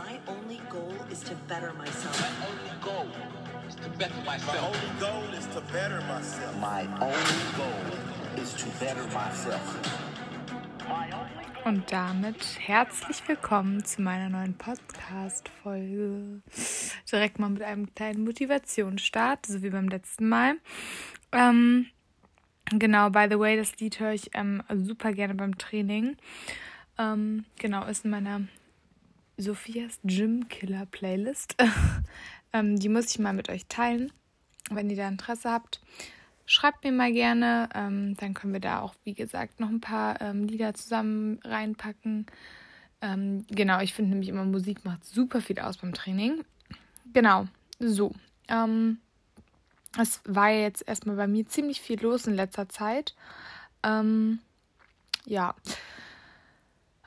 My only goal is to better myself. My only goal is to better My myself. only goal is to better myself. My only goal is to better myself. Und damit herzlich willkommen zu meiner neuen Podcast-Folge. Direkt mal mit einem kleinen Motivationsstart, so wie beim letzten Mal. Ähm, genau, by the way, das Lied höre ich ähm, super gerne beim Training. Ähm, genau, ist in meiner Sophias Gym Killer Playlist. ähm, die muss ich mal mit euch teilen, wenn ihr da Interesse habt. Schreibt mir mal gerne, ähm, dann können wir da auch, wie gesagt, noch ein paar ähm, Lieder zusammen reinpacken. Ähm, genau, ich finde nämlich immer, Musik macht super viel aus beim Training. Genau, so. Ähm, es war jetzt erstmal bei mir ziemlich viel los in letzter Zeit. Ähm, ja.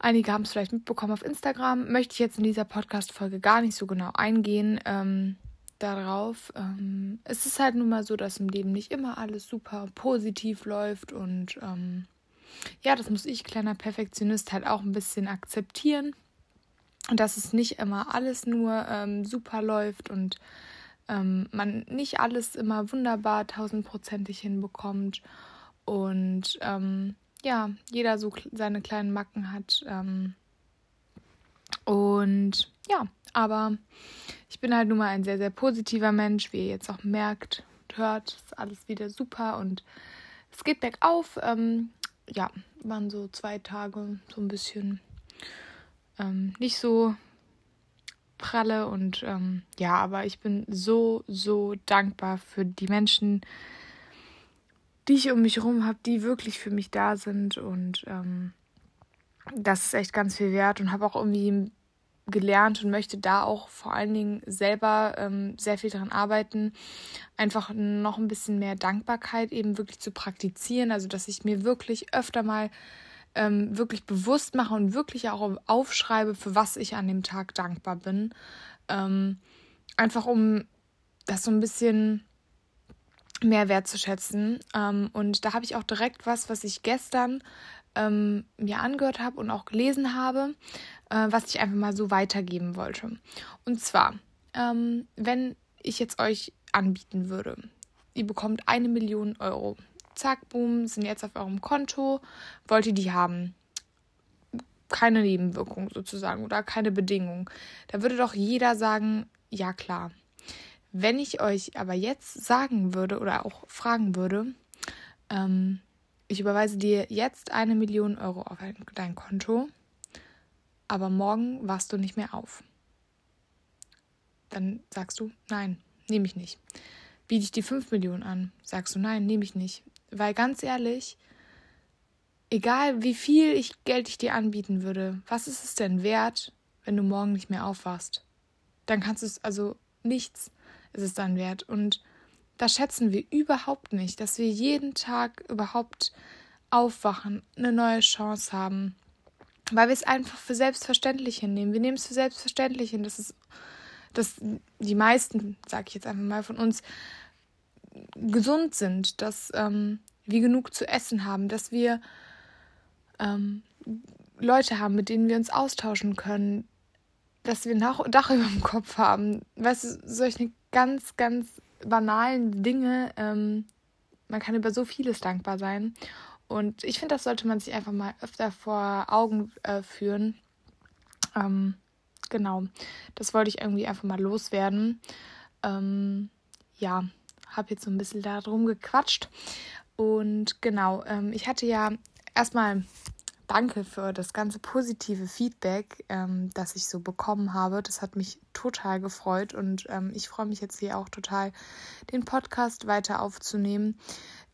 Einige haben es vielleicht mitbekommen auf Instagram. Möchte ich jetzt in dieser Podcast-Folge gar nicht so genau eingehen. Ähm, darauf. Ähm, es ist halt nun mal so, dass im Leben nicht immer alles super positiv läuft und ähm, ja, das muss ich, kleiner Perfektionist, halt auch ein bisschen akzeptieren. Und dass es nicht immer alles nur ähm, super läuft und ähm, man nicht alles immer wunderbar tausendprozentig hinbekommt und ähm, ja, jeder so seine kleinen Macken hat. Ähm, und ja, aber ich bin halt nun mal ein sehr, sehr positiver Mensch, wie ihr jetzt auch merkt und hört. Ist alles wieder super und es geht bergauf. Ähm, ja, waren so zwei Tage so ein bisschen ähm, nicht so pralle und ähm, ja, aber ich bin so, so dankbar für die Menschen, die ich um mich herum habe, die wirklich für mich da sind und ähm, das ist echt ganz viel wert und habe auch irgendwie gelernt und möchte da auch vor allen Dingen selber ähm, sehr viel daran arbeiten, einfach noch ein bisschen mehr Dankbarkeit eben wirklich zu praktizieren. Also dass ich mir wirklich öfter mal ähm, wirklich bewusst mache und wirklich auch aufschreibe, für was ich an dem Tag dankbar bin. Ähm, einfach um das so ein bisschen mehr wertzuschätzen. Ähm, und da habe ich auch direkt was, was ich gestern ähm, mir angehört habe und auch gelesen habe, äh, was ich einfach mal so weitergeben wollte. Und zwar, ähm, wenn ich jetzt euch anbieten würde, ihr bekommt eine Million Euro. Zack, boom, sind jetzt auf eurem Konto, wollt ihr die haben. Keine Nebenwirkung sozusagen oder keine Bedingung. Da würde doch jeder sagen, ja klar. Wenn ich euch aber jetzt sagen würde oder auch fragen würde, ähm, ich überweise dir jetzt eine Million Euro auf dein Konto, aber morgen wachst du nicht mehr auf. Dann sagst du, nein, nehme ich nicht. Biete ich dir 5 Millionen an, sagst du, nein, nehme ich nicht. Weil ganz ehrlich, egal wie viel ich Geld ich dir anbieten würde, was ist es denn wert, wenn du morgen nicht mehr aufwachst? Dann kannst du es, also nichts ist es dann wert. Und das schätzen wir überhaupt nicht, dass wir jeden Tag überhaupt aufwachen, eine neue Chance haben, weil wir es einfach für selbstverständlich hinnehmen. Wir nehmen es für selbstverständlich hin, dass es, dass die meisten, sage ich jetzt einfach mal, von uns gesund sind, dass ähm, wir genug zu essen haben, dass wir ähm, Leute haben, mit denen wir uns austauschen können, dass wir ein Dach, über dem Kopf haben. Weißt du, solche ganz, ganz banalen Dinge. Ähm, man kann über so vieles dankbar sein. Und ich finde, das sollte man sich einfach mal öfter vor Augen äh, führen. Ähm, genau, das wollte ich irgendwie einfach mal loswerden. Ähm, ja, habe jetzt so ein bisschen darum gequatscht. Und genau, ähm, ich hatte ja erstmal danke für das ganze positive Feedback, ähm, das ich so bekommen habe. Das hat mich total gefreut und ähm, ich freue mich jetzt hier auch total, den Podcast weiter aufzunehmen.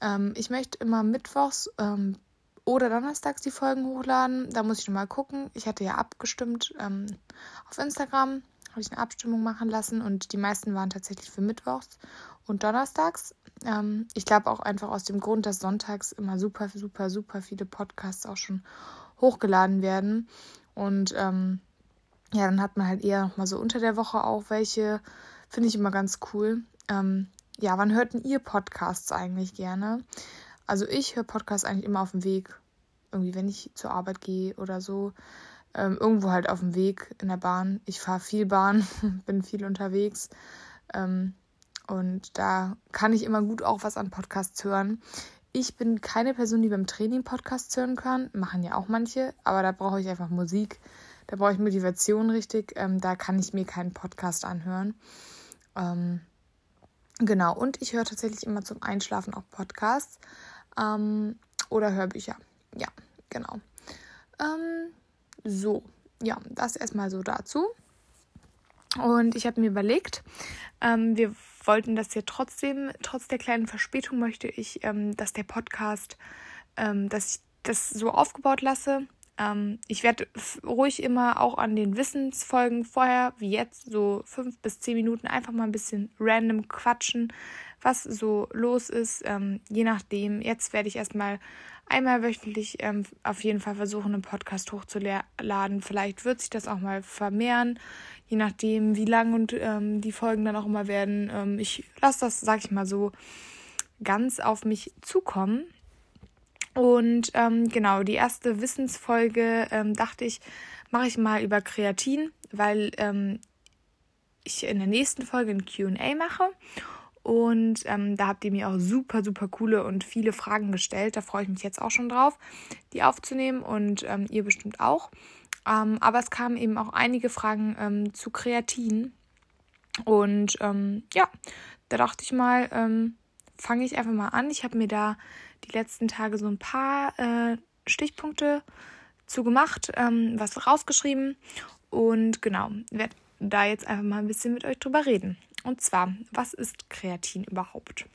Ähm, ich möchte immer mittwochs ähm, oder donnerstags die Folgen hochladen. Da muss ich nochmal gucken. Ich hatte ja abgestimmt ähm, auf Instagram, habe ich eine Abstimmung machen lassen und die meisten waren tatsächlich für mittwochs und donnerstags. Ähm, ich glaube auch einfach aus dem Grund, dass sonntags immer super, super, super viele Podcasts auch schon hochgeladen werden. Und ähm, ja, dann hat man halt eher noch mal so unter der Woche auch welche. Finde ich immer ganz cool. Ähm, ja, wann hörten ihr Podcasts eigentlich gerne? Also ich höre Podcasts eigentlich immer auf dem Weg. Irgendwie, wenn ich zur Arbeit gehe oder so. ähm, irgendwo halt auf dem Weg in der Bahn. Ich fahre viel Bahn, bin viel unterwegs. Ähm, und da kann ich immer gut auch was an Podcasts hören. Ich bin keine Person, die beim Training Podcasts hören kann. Machen ja auch manche, aber da brauche ich einfach Musik. Da brauche ich Motivation richtig. Ähm, da kann ich mir keinen Podcast anhören. Ähm, genau. Und ich höre tatsächlich immer zum Einschlafen auch Podcasts ähm, oder Hörbücher. Ja, genau. Ähm, so, ja, das erstmal so dazu. Und ich habe mir überlegt, ähm, wir wollten das ja trotzdem, trotz der kleinen Verspätung möchte ich, ähm, dass der Podcast, ähm, dass ich das so aufgebaut lasse. Ähm, ich werde ruhig immer auch an den Wissensfolgen vorher, wie jetzt, so fünf bis zehn Minuten einfach mal ein bisschen random quatschen, was so los ist. Ähm, je nachdem, jetzt werde ich erstmal einmal wöchentlich ähm, auf jeden Fall versuchen, einen Podcast hochzuladen. Vielleicht wird sich das auch mal vermehren, je nachdem, wie lang und ähm, die Folgen dann auch immer werden. Ähm, ich lasse das, sag ich mal so, ganz auf mich zukommen. Und ähm, genau, die erste Wissensfolge ähm, dachte ich, mache ich mal über Kreatin, weil ähm, ich in der nächsten Folge ein QA mache. Und ähm, da habt ihr mir auch super, super coole und viele Fragen gestellt. Da freue ich mich jetzt auch schon drauf, die aufzunehmen und ähm, ihr bestimmt auch. Ähm, aber es kamen eben auch einige Fragen ähm, zu Kreatin. Und ähm, ja, da dachte ich mal, ähm, fange ich einfach mal an. Ich habe mir da die letzten Tage so ein paar äh, Stichpunkte zu gemacht, was rausgeschrieben. Und genau, werde da jetzt einfach mal ein bisschen mit euch drüber reden. Und zwar, was ist Kreatin überhaupt?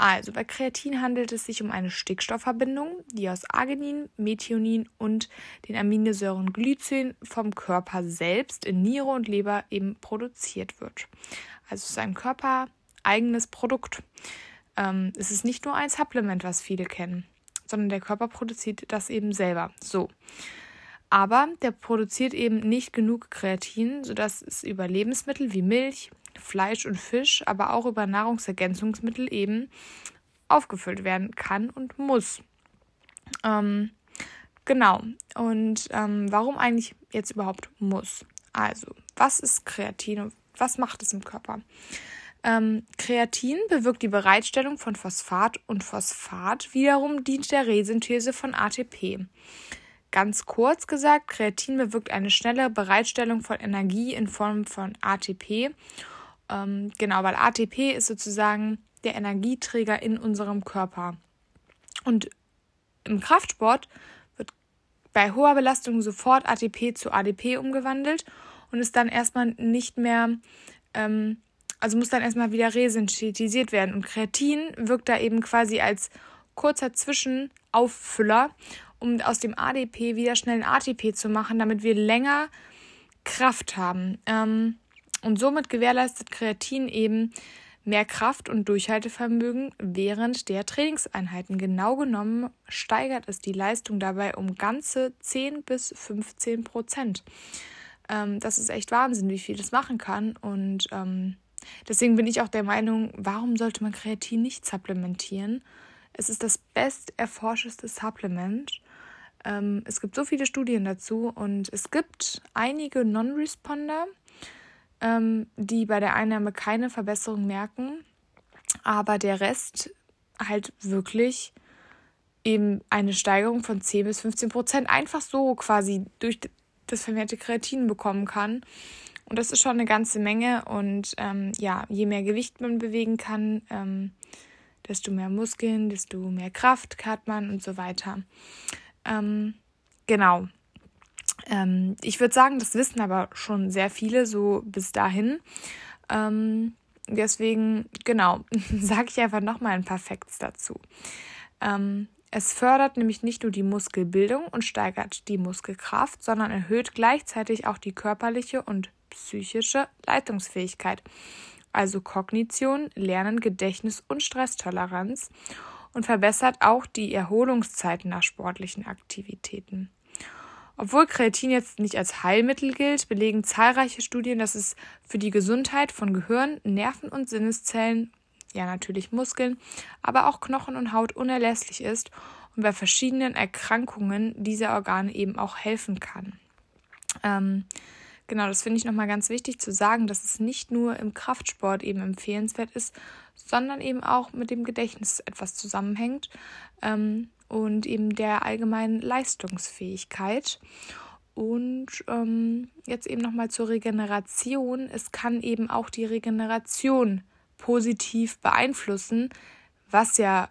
Also bei Kreatin handelt es sich um eine Stickstoffverbindung, die aus Arginin, Methionin und den Aminosäuren Glycin vom Körper selbst in Niere und Leber eben produziert wird. Also es ist ein körpereigenes Produkt. Ähm, es ist nicht nur ein Supplement, was viele kennen, sondern der Körper produziert das eben selber. So. Aber der produziert eben nicht genug Kreatin, sodass es über Lebensmittel wie Milch, Fleisch und Fisch, aber auch über Nahrungsergänzungsmittel eben aufgefüllt werden kann und muss. Ähm, genau. Und ähm, warum eigentlich jetzt überhaupt muss? Also, was ist Kreatin und was macht es im Körper? Ähm, Kreatin bewirkt die Bereitstellung von Phosphat und Phosphat wiederum dient der Resynthese von ATP. Ganz kurz gesagt, Kreatin bewirkt eine schnelle Bereitstellung von Energie in Form von ATP ähm, genau, weil ATP ist sozusagen der Energieträger in unserem Körper. Und im Kraftsport wird bei hoher Belastung sofort ATP zu ADP umgewandelt und ist dann erstmal nicht mehr, ähm, also muss dann erstmal wieder resynthetisiert werden. Und Kreatin wirkt da eben quasi als kurzer Zwischenauffüller, um aus dem ADP wieder schnell ein ATP zu machen, damit wir länger Kraft haben. Ähm, und somit gewährleistet Kreatin eben mehr Kraft und Durchhaltevermögen während der Trainingseinheiten. Genau genommen steigert es die Leistung dabei um ganze 10 bis 15 Prozent. Ähm, das ist echt Wahnsinn, wie viel das machen kann. Und ähm, deswegen bin ich auch der Meinung, warum sollte man Kreatin nicht supplementieren? Es ist das best erforschteste Supplement. Ähm, es gibt so viele Studien dazu und es gibt einige Non-Responder, ähm, die bei der Einnahme keine Verbesserung merken, aber der Rest halt wirklich eben eine Steigerung von 10 bis 15 Prozent einfach so quasi durch das vermehrte Kreatin bekommen kann. Und das ist schon eine ganze Menge. Und ähm, ja, je mehr Gewicht man bewegen kann, ähm, desto mehr Muskeln, desto mehr Kraft hat man und so weiter. Ähm, genau. Ähm, ich würde sagen, das wissen aber schon sehr viele so bis dahin. Ähm, deswegen, genau, sage ich einfach nochmal ein paar Facts dazu. Ähm, es fördert nämlich nicht nur die Muskelbildung und steigert die Muskelkraft, sondern erhöht gleichzeitig auch die körperliche und psychische Leistungsfähigkeit, also Kognition, Lernen, Gedächtnis und Stresstoleranz und verbessert auch die Erholungszeiten nach sportlichen Aktivitäten. Obwohl Kreatin jetzt nicht als Heilmittel gilt, belegen zahlreiche Studien, dass es für die Gesundheit von Gehirn, Nerven und Sinneszellen, ja natürlich Muskeln, aber auch Knochen und Haut unerlässlich ist und bei verschiedenen Erkrankungen dieser Organe eben auch helfen kann. Ähm, genau, das finde ich nochmal ganz wichtig zu sagen, dass es nicht nur im Kraftsport eben empfehlenswert ist, sondern eben auch mit dem Gedächtnis etwas zusammenhängt ähm, und eben der allgemeinen Leistungsfähigkeit. Und ähm, jetzt eben nochmal zur Regeneration. Es kann eben auch die Regeneration positiv beeinflussen, was ja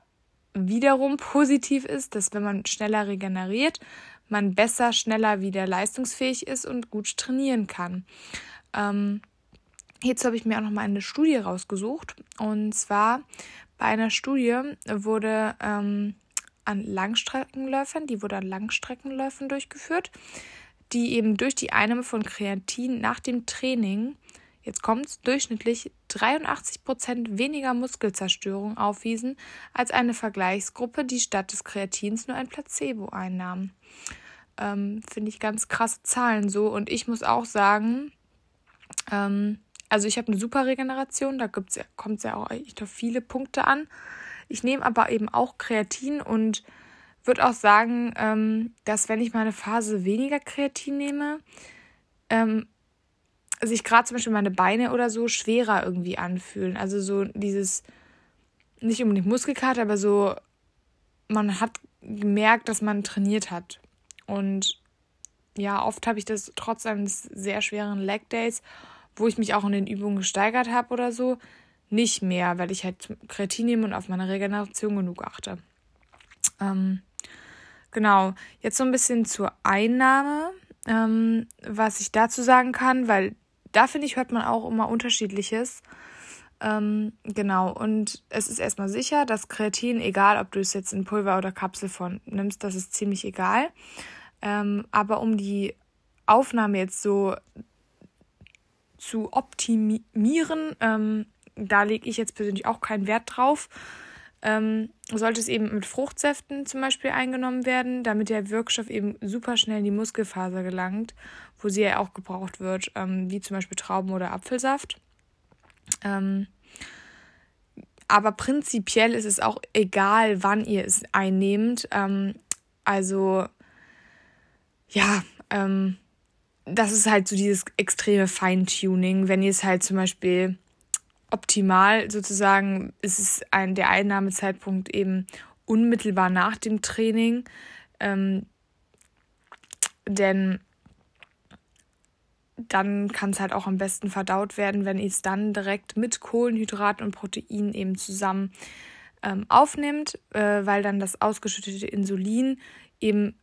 wiederum positiv ist, dass wenn man schneller regeneriert, man besser, schneller wieder leistungsfähig ist und gut trainieren kann. Ähm, hierzu habe ich mir auch noch mal eine Studie rausgesucht. Und zwar bei einer Studie wurde ähm, an Langstreckenläufern, die wurde an Langstreckenläufen durchgeführt, die eben durch die Einnahme von Kreatin nach dem Training, jetzt kommt es, durchschnittlich 83 Prozent weniger Muskelzerstörung aufwiesen als eine Vergleichsgruppe, die statt des Kreatins nur ein Placebo einnahm. Ähm, Finde ich ganz krasse Zahlen so. Und ich muss auch sagen, ähm, also ich habe eine super Regeneration, da kommt es ja auch echt auf viele Punkte an. Ich nehme aber eben auch Kreatin und würde auch sagen, ähm, dass wenn ich mal eine Phase weniger Kreatin nehme, ähm, sich gerade zum Beispiel meine Beine oder so schwerer irgendwie anfühlen. Also so dieses, nicht unbedingt Muskelkater, aber so, man hat gemerkt, dass man trainiert hat. Und ja, oft habe ich das trotz eines sehr schweren Leg Days, wo ich mich auch in den Übungen gesteigert habe oder so, nicht mehr, weil ich halt Kreatin nehme und auf meine Regeneration genug achte. Ähm, genau, jetzt so ein bisschen zur Einnahme, ähm, was ich dazu sagen kann, weil da finde ich, hört man auch immer unterschiedliches. Ähm, genau, und es ist erstmal sicher, dass Kreatin, egal ob du es jetzt in Pulver oder Kapselform nimmst, das ist ziemlich egal. Ähm, aber um die Aufnahme jetzt so zu optimieren, ähm, da lege ich jetzt persönlich auch keinen Wert drauf. Ähm, sollte es eben mit Fruchtsäften zum Beispiel eingenommen werden, damit der Wirkstoff eben super schnell in die Muskelfaser gelangt, wo sie ja auch gebraucht wird, ähm, wie zum Beispiel Trauben- oder Apfelsaft. Ähm, aber prinzipiell ist es auch egal, wann ihr es einnehmt. Ähm, also ja, ähm, das ist halt so dieses extreme Feintuning, wenn ihr es halt zum Beispiel optimal sozusagen ist es ein der Einnahmezeitpunkt eben unmittelbar nach dem Training, ähm, denn dann kann es halt auch am besten verdaut werden, wenn ihr es dann direkt mit Kohlenhydraten und Proteinen eben zusammen ähm, aufnimmt, äh, weil dann das ausgeschüttete Insulin eben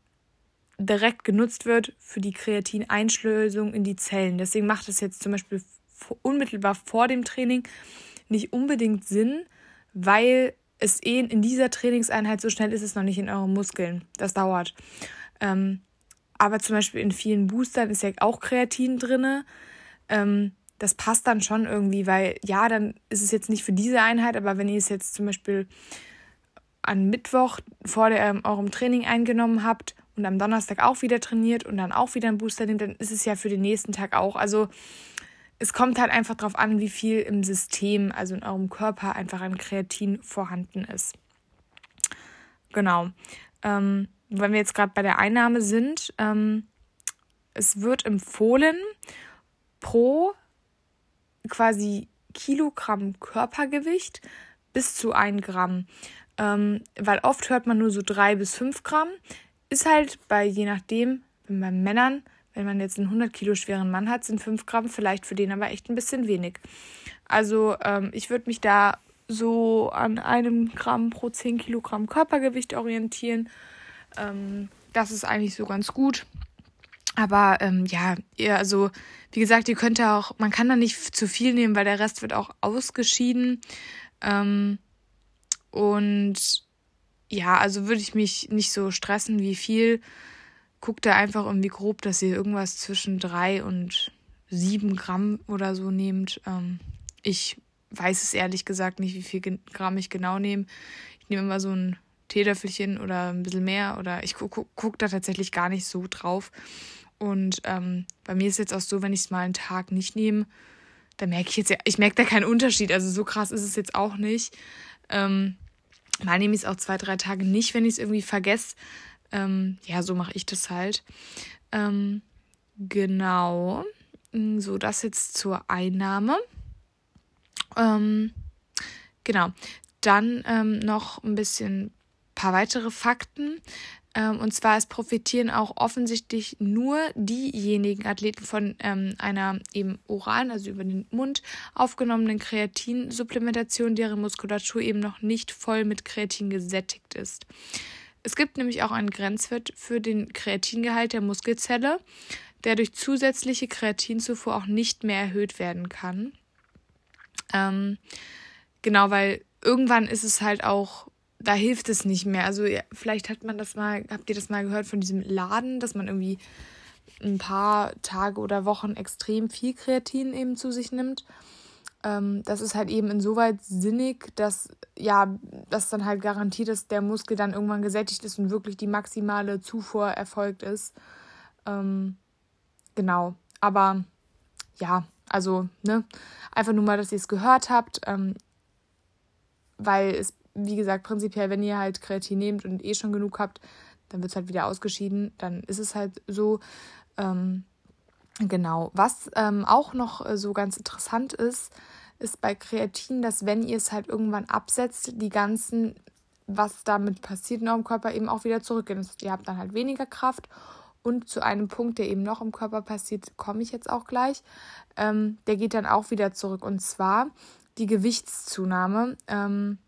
direkt genutzt wird für die Kreatineinschlösung in die Zellen. Deswegen macht es jetzt zum Beispiel unmittelbar vor dem Training nicht unbedingt Sinn, weil es eh in dieser Trainingseinheit so schnell ist es noch nicht in euren Muskeln. Das dauert. Ähm, aber zum Beispiel in vielen Boostern ist ja auch Kreatin drin. Ähm, das passt dann schon irgendwie, weil ja, dann ist es jetzt nicht für diese Einheit, aber wenn ihr es jetzt zum Beispiel an Mittwoch vor der, ähm, eurem Training eingenommen habt und am Donnerstag auch wieder trainiert und dann auch wieder einen Booster nimmt, dann ist es ja für den nächsten Tag auch. Also es kommt halt einfach darauf an, wie viel im System, also in eurem Körper, einfach an Kreatin vorhanden ist. Genau. Ähm, wenn wir jetzt gerade bei der Einnahme sind, ähm, es wird empfohlen, pro quasi Kilogramm Körpergewicht bis zu 1 Gramm. Ähm, weil oft hört man nur so 3 bis 5 Gramm. Ist halt bei, je nachdem, bei Männern, wenn man jetzt einen 100 Kilo schweren Mann hat, sind 5 Gramm vielleicht für den aber echt ein bisschen wenig. Also ähm, ich würde mich da so an einem Gramm pro 10 Kilogramm Körpergewicht orientieren. Ähm, das ist eigentlich so ganz gut. Aber ähm, ja, ihr, also wie gesagt, ihr könnt ja auch, man kann da nicht zu viel nehmen, weil der Rest wird auch ausgeschieden. Ähm, und ja, also würde ich mich nicht so stressen, wie viel. Guckt da einfach irgendwie grob, dass ihr irgendwas zwischen drei und sieben Gramm oder so nehmt. Ähm, ich weiß es ehrlich gesagt nicht, wie viel Gramm ich genau nehme. Ich nehme immer so ein Teelöffelchen oder ein bisschen mehr oder ich gucke guck da tatsächlich gar nicht so drauf. Und ähm, bei mir ist jetzt auch so, wenn ich es mal einen Tag nicht nehme, da merke ich jetzt ja, ich merke da keinen Unterschied. Also so krass ist es jetzt auch nicht. Ähm, Mal nehme ich es auch zwei, drei Tage nicht, wenn ich es irgendwie vergesse. Ähm, ja, so mache ich das halt. Ähm, genau. So, das jetzt zur Einnahme. Ähm, genau. Dann ähm, noch ein bisschen paar weitere Fakten. Ähm, und zwar, es profitieren auch offensichtlich nur diejenigen Athleten von ähm, einer eben oralen, also über den Mund aufgenommenen Kreatinsupplementation, deren Muskulatur eben noch nicht voll mit Kreatin gesättigt ist. Es gibt nämlich auch einen Grenzwert für den Kreatingehalt der Muskelzelle, der durch zusätzliche Kreatinzufuhr auch nicht mehr erhöht werden kann. Ähm, genau, weil irgendwann ist es halt auch da hilft es nicht mehr. Also vielleicht hat man das mal, habt ihr das mal gehört von diesem Laden, dass man irgendwie ein paar Tage oder Wochen extrem viel Kreatin eben zu sich nimmt. Ähm, das ist halt eben insoweit sinnig, dass ja, das dann halt garantiert, dass der Muskel dann irgendwann gesättigt ist und wirklich die maximale Zufuhr erfolgt ist. Ähm, genau. Aber ja, also, ne, einfach nur mal, dass ihr es gehört habt, ähm, weil es wie gesagt, prinzipiell, wenn ihr halt Kreatin nehmt und eh schon genug habt, dann wird es halt wieder ausgeschieden. Dann ist es halt so. Ähm, genau. Was ähm, auch noch äh, so ganz interessant ist, ist bei Kreatin, dass wenn ihr es halt irgendwann absetzt, die ganzen, was damit passiert in eurem Körper, eben auch wieder zurückgehen. Das ihr habt dann halt weniger Kraft. Und zu einem Punkt, der eben noch im Körper passiert, komme ich jetzt auch gleich. Ähm, der geht dann auch wieder zurück. Und zwar die Gewichtszunahme. Ähm,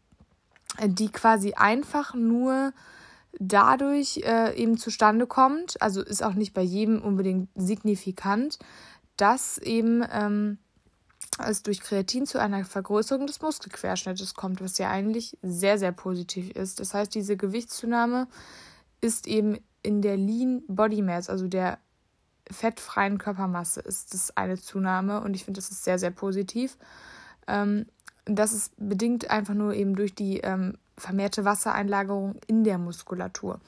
die quasi einfach nur dadurch äh, eben zustande kommt, also ist auch nicht bei jedem unbedingt signifikant, dass eben ähm, es durch Kreatin zu einer Vergrößerung des Muskelquerschnittes kommt, was ja eigentlich sehr, sehr positiv ist. Das heißt, diese Gewichtszunahme ist eben in der Lean Body Mass, also der fettfreien Körpermasse, ist das eine Zunahme und ich finde, das ist sehr, sehr positiv. Ähm, das ist bedingt einfach nur eben durch die ähm, vermehrte Wassereinlagerung in der Muskulatur.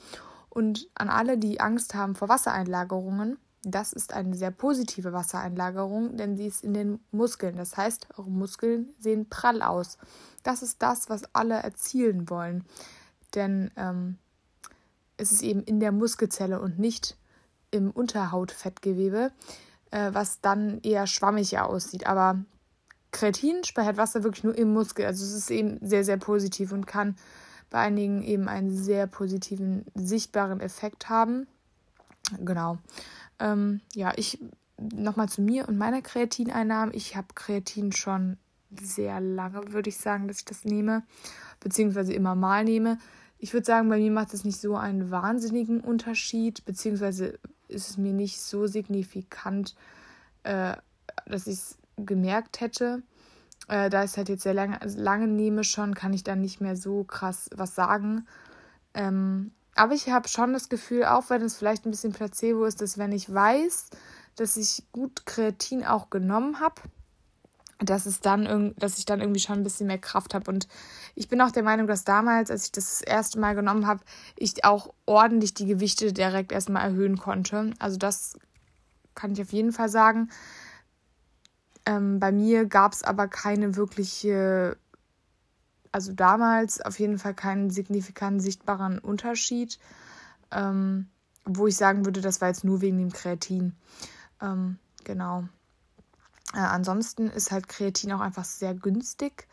Und an alle, die Angst haben vor Wassereinlagerungen, das ist eine sehr positive Wassereinlagerung, denn sie ist in den Muskeln. Das heißt, eure Muskeln sehen prall aus. Das ist das, was alle erzielen wollen. Denn ähm, es ist eben in der Muskelzelle und nicht im Unterhautfettgewebe, äh, was dann eher schwammiger aussieht. Aber Kreatin speichert Wasser wirklich nur im Muskel. Also es ist eben sehr, sehr positiv und kann bei einigen eben einen sehr positiven, sichtbaren Effekt haben. Genau. Ähm, ja, ich nochmal zu mir und meiner Kreatineinnahme. Ich habe Kreatin schon sehr lange, würde ich sagen, dass ich das nehme, beziehungsweise immer mal nehme. Ich würde sagen, bei mir macht es nicht so einen wahnsinnigen Unterschied, beziehungsweise ist es mir nicht so signifikant, äh, dass ich es gemerkt hätte. Äh, da ich es halt jetzt sehr lange, lange nehme schon, kann ich dann nicht mehr so krass was sagen. Ähm, aber ich habe schon das Gefühl, auch wenn es vielleicht ein bisschen Placebo ist, dass wenn ich weiß, dass ich gut Kreatin auch genommen habe, dass es dann dass ich dann irgendwie schon ein bisschen mehr Kraft habe. Und ich bin auch der Meinung, dass damals, als ich das, das erste Mal genommen habe, ich auch ordentlich die Gewichte direkt erstmal erhöhen konnte. Also das kann ich auf jeden Fall sagen. Ähm, bei mir gab es aber keine wirkliche, also damals auf jeden Fall keinen signifikanten sichtbaren Unterschied, ähm, wo ich sagen würde, das war jetzt nur wegen dem Kreatin. Ähm, genau. Äh, ansonsten ist halt Kreatin auch einfach sehr günstig,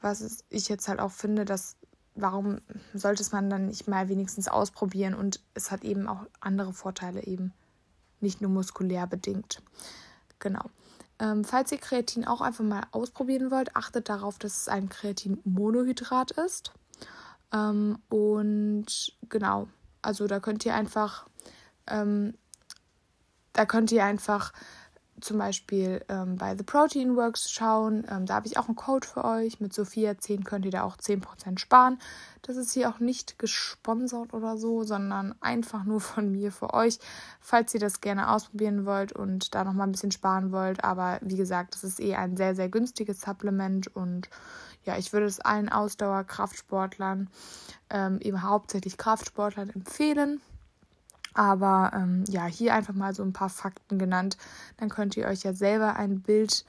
was ich jetzt halt auch finde, dass warum sollte es man dann nicht mal wenigstens ausprobieren und es hat eben auch andere Vorteile eben, nicht nur muskulär bedingt. Genau. Ähm, falls ihr Kreatin auch einfach mal ausprobieren wollt, achtet darauf, dass es ein Kreatinmonohydrat ist. Ähm, und genau, also da könnt ihr einfach, ähm, da könnt ihr einfach zum Beispiel ähm, bei The Protein Works schauen. Ähm, da habe ich auch einen Code für euch. Mit Sophia 10 könnt ihr da auch 10% sparen. Das ist hier auch nicht gesponsert oder so, sondern einfach nur von mir für euch, falls ihr das gerne ausprobieren wollt und da nochmal ein bisschen sparen wollt. Aber wie gesagt, das ist eh ein sehr, sehr günstiges Supplement und ja, ich würde es allen Ausdauerkraftsportlern, ähm, eben hauptsächlich Kraftsportlern empfehlen. Aber ähm, ja, hier einfach mal so ein paar Fakten genannt. Dann könnt ihr euch ja selber ein Bild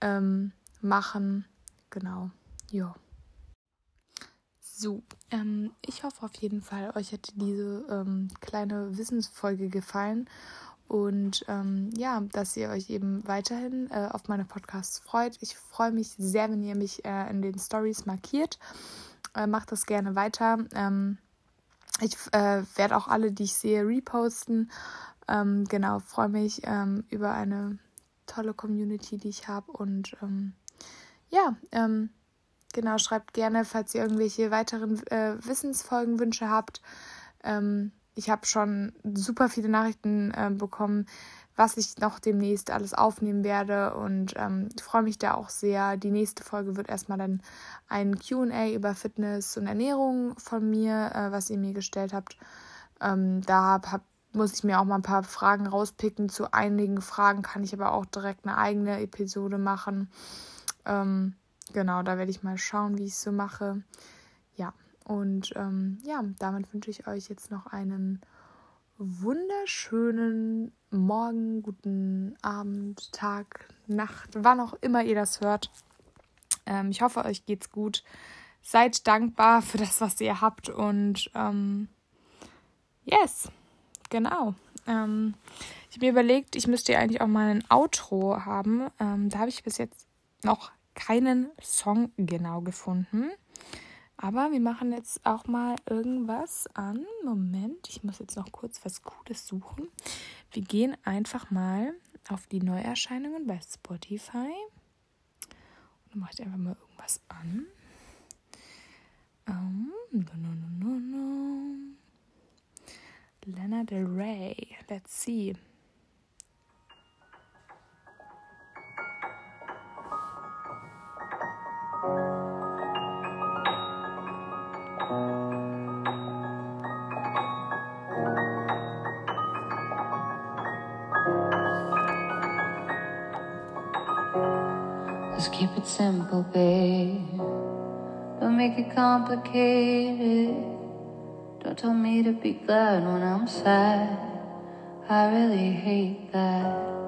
ähm, machen. Genau. Ja. So, ähm, ich hoffe auf jeden Fall, euch hätte diese ähm, kleine Wissensfolge gefallen. und ähm, ja, dass ihr euch eben weiterhin äh, auf meine Podcasts freut. Ich freue mich sehr, wenn ihr mich äh, in den Stories markiert. Äh, macht das gerne weiter. Ähm, ich äh, werde auch alle, die ich sehe, reposten. Ähm, genau, freue mich ähm, über eine tolle Community, die ich habe. Und ähm, ja, ähm, genau, schreibt gerne, falls ihr irgendwelche weiteren äh, Wissensfolgenwünsche habt. Ähm, ich habe schon super viele Nachrichten äh, bekommen, was ich noch demnächst alles aufnehmen werde und ähm, freue mich da auch sehr. Die nächste Folge wird erstmal dann ein QA über Fitness und Ernährung von mir, äh, was ihr mir gestellt habt. Ähm, da hab, hab, muss ich mir auch mal ein paar Fragen rauspicken. Zu einigen Fragen kann ich aber auch direkt eine eigene Episode machen. Ähm, genau, da werde ich mal schauen, wie ich es so mache. Ja, und ähm, ja, damit wünsche ich euch jetzt noch einen wunderschönen Morgen, guten Abend, Tag, Nacht, wann auch immer ihr das hört. Ähm, ich hoffe, euch geht's gut. Seid dankbar für das, was ihr habt und ähm, yes, genau. Ähm, ich habe mir überlegt, ich müsste ja eigentlich auch mal ein Outro haben. Ähm, da habe ich bis jetzt noch keinen Song genau gefunden. Aber wir machen jetzt auch mal irgendwas an. Moment, ich muss jetzt noch kurz was Cooles suchen. Wir gehen einfach mal auf die Neuerscheinungen bei Spotify. Und dann mache ich einfach mal irgendwas an. Um, no, no, no, no, no. Lana Del Rey. Let's see. Don't make it complicated. Don't tell me to be glad when I'm sad. I really hate that.